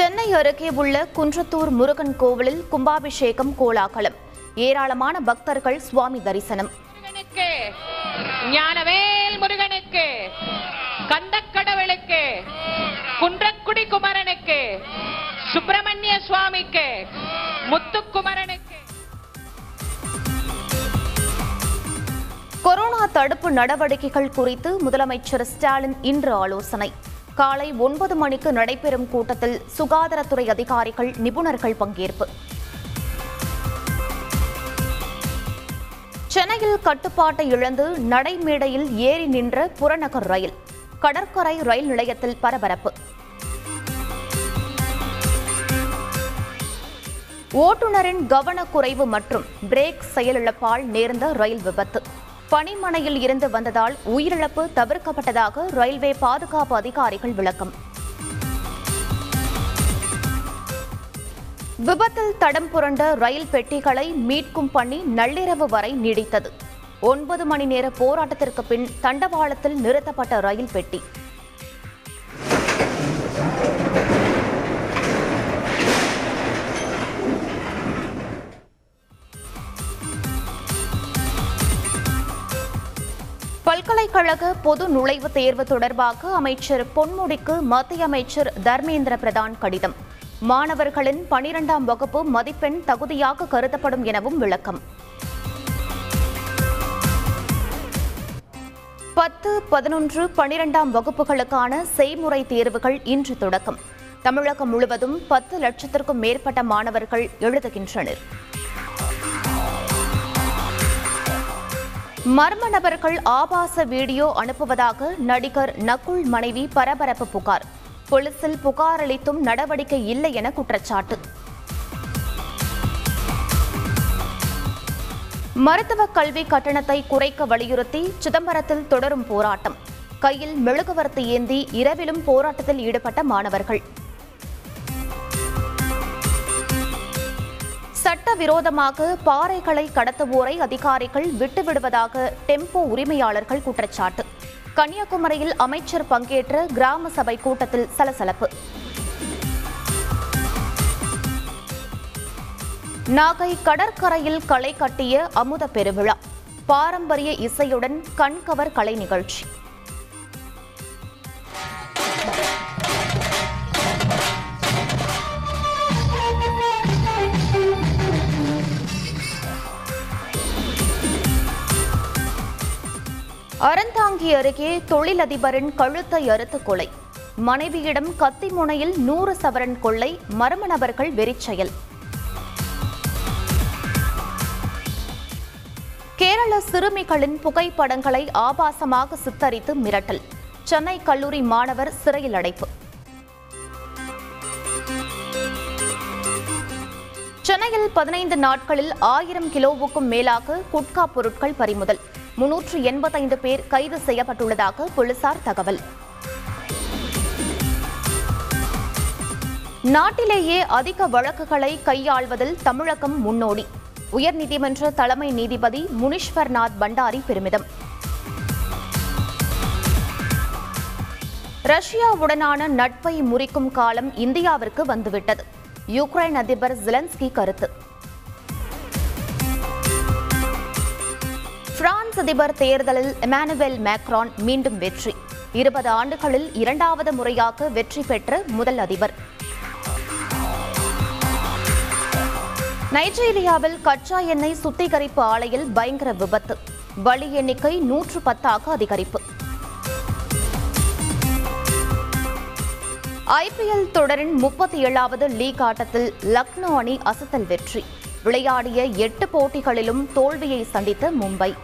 சென்னை அருகே உள்ள குன்றத்தூர் முருகன் கோவிலில் கும்பாபிஷேகம் கோலாகலம். ஏராளமான பக்தர்கள் சுவாமி தரிசனம். ஞானவேல் முருகனுக்கு கந்தக்கடவுளுக்கு குன்றக்குடி குமரனுக்கு சுப்பிரமணிய சுவாமிக்கு முத்துக்குமரனுக்கு. கொரோனா தடுப்பு நடவடிக்கைகள் குறித்து முதலமைச்சர் ஸ்டாலின் இன்று ஆலோசனை. காலை ஒன்பது மணிக்கு நடைபெறும் கூட்டத்தில் சுகாதாரத்துறை அதிகாரிகள் நிபுணர்கள் பங்கேற்பு. சென்னையில் கட்டுப்பாட்டை இழந்து நடைமேடையில் ஏறி நின்ற புறநகர் ரயில் கடற்கரை ரயில் நிலையத்தில் பரபரப்பு. ஓட்டுநரின் கவனக்குறைவு மற்றும் பிரேக் செயலிழப்பால் நேர்ந்த ரயில் விபத்து. பனிமனையில் இருந்து வந்ததால் உயிரிழப்பு தவிர்க்கப்பட்டதாக ரயில்வே பாதுகாப்பு அதிகாரிகள் விளக்கம். விபத்தில் தடம் புரண்ட ரயில் பெட்டிகளை மீட்கும் பணி நள்ளிரவு வரை நீடித்தது. ஒன்பது மணி நேர போராட்டத்திற்கு பின் தண்டவாளத்தில் நிறுத்தப்பட்ட ரயில் பெட்டி. பல்கலைக்கழக பொது நுழைவுத் தேர்வு தொடர்பாக அமைச்சர் பொன்முடிக்கு மத்திய அமைச்சர் தர்மேந்திர பிரதான் கடிதம். மாணவர்களின் பனிரெண்டாம் வகுப்பு மதிப்பெண் தகுதியாக கருதப்படும் எனவும் விளக்கம். பத்து பதினொன்று பனிரெண்டாம் வகுப்புகளுக்கான செய்முறை தேர்வுகள் இன்று தொடக்கம். தமிழகம் முழுவதும் பத்து லட்சத்திற்கும் மேற்பட்ட மாணவர்கள் எழுதுகின்றனர். மர்ம நபர்கள் ஆபாச வீடியோ அனுப்புவதாக நடிகர் நகுல் மனைவி பரபரப்பு புகார். போலீசில் புகார் அளித்தும் நடவடிக்கை இல்லை என குற்றச்சாட்டு. மருத்துவக் கல்வி கட்டணத்தை குறைக்க வலியுறுத்தி சிதம்பரத்தில் தொடரும் போராட்டம். கையில் மெழுகுவர்த்தி ஏந்தி இரவிலும் போராட்டத்தில் ஈடுபட்ட மாணவர்கள். சட்டவிரோதமாக பாறைகளை கடத்துவோரை அதிகாரிகள் விட்டுவிடுவதாக டெம்போ உரிமையாளர்கள் குற்றச்சாட்டு. கன்னியாகுமரியில் அமைச்சர் பங்கேற்ற கிராம சபை கூட்டத்தில் சலசலப்பு. நாகை கடற்கரையில் களை கட்டிய அமுத பெருவிழா. பாரம்பரிய இசையுடன் கண்கவர் கலை நிகழ்ச்சி. அறந்தாங்கி அருகே தொழிலதிபரின் கழுத்தை அறுத்து கொலை. மனைவியிடம் கத்தி முனையில் நூறு சவரன் கொள்ளை மர்ம நபர்கள் வெறிச்செயல் கேரள சிறுமிகளின் புகைப்படங்களை ஆபாசமாக சித்தரித்து மிரட்டல். சென்னை கல்லூரி மாணவர் சிறையில் அடைப்பு. சென்னையில் பதினைந்து நாட்களில் ஆயிரம் கிலோவுக்கும் மேலாக குட்கா பொருட்கள் பறிமுதல். முன்னூற்று எண்பத்தைந்து பேர் கைது செய்யப்பட்டுள்ளதாக போலீசார் தகவல். நாட்டிலேயே அதிக வழக்குகளை கையாள்வதில் தமிழகம் முன்னோடி. உயர்நீதிமன்ற தலைமை நீதிபதி முனீஸ்வர்நாத் பண்டாரி பெருமிதம். ரஷ்யாவுடனான நட்பை முறிக்கும் காலம் இந்தியாவிற்கு வந்துவிட்டது. யுக்ரைன் அதிபர் ஜிலன்ஸ்கி கருத்து. பிரான்ஸ் அதிபர் தேர்தலில் எமானுவேல் மேக்ரான் மீண்டும் வெற்றி. இருபது ஆண்டுகளில் இரண்டாவது முறையாக வெற்றி பெற்ற முதல் அதிபர். நைஜீரியாவில் கச்சா எண்ணெய் சுத்திகரிப்பு ஆலையில் பயங்கர விபத்து. பலி எண்ணிக்கை நூற்று பத்தாக அதிகரிப்பு. ஐபிஎல் தொடரின் முப்பத்தி ஏழாவது லீக் ஆட்டத்தில் லக்னோ அணி அசத்தல் வெற்றி. விளையாடிய எட்டு போட்டிகளிலும் தோல்வியை சந்தித்த மும்பை.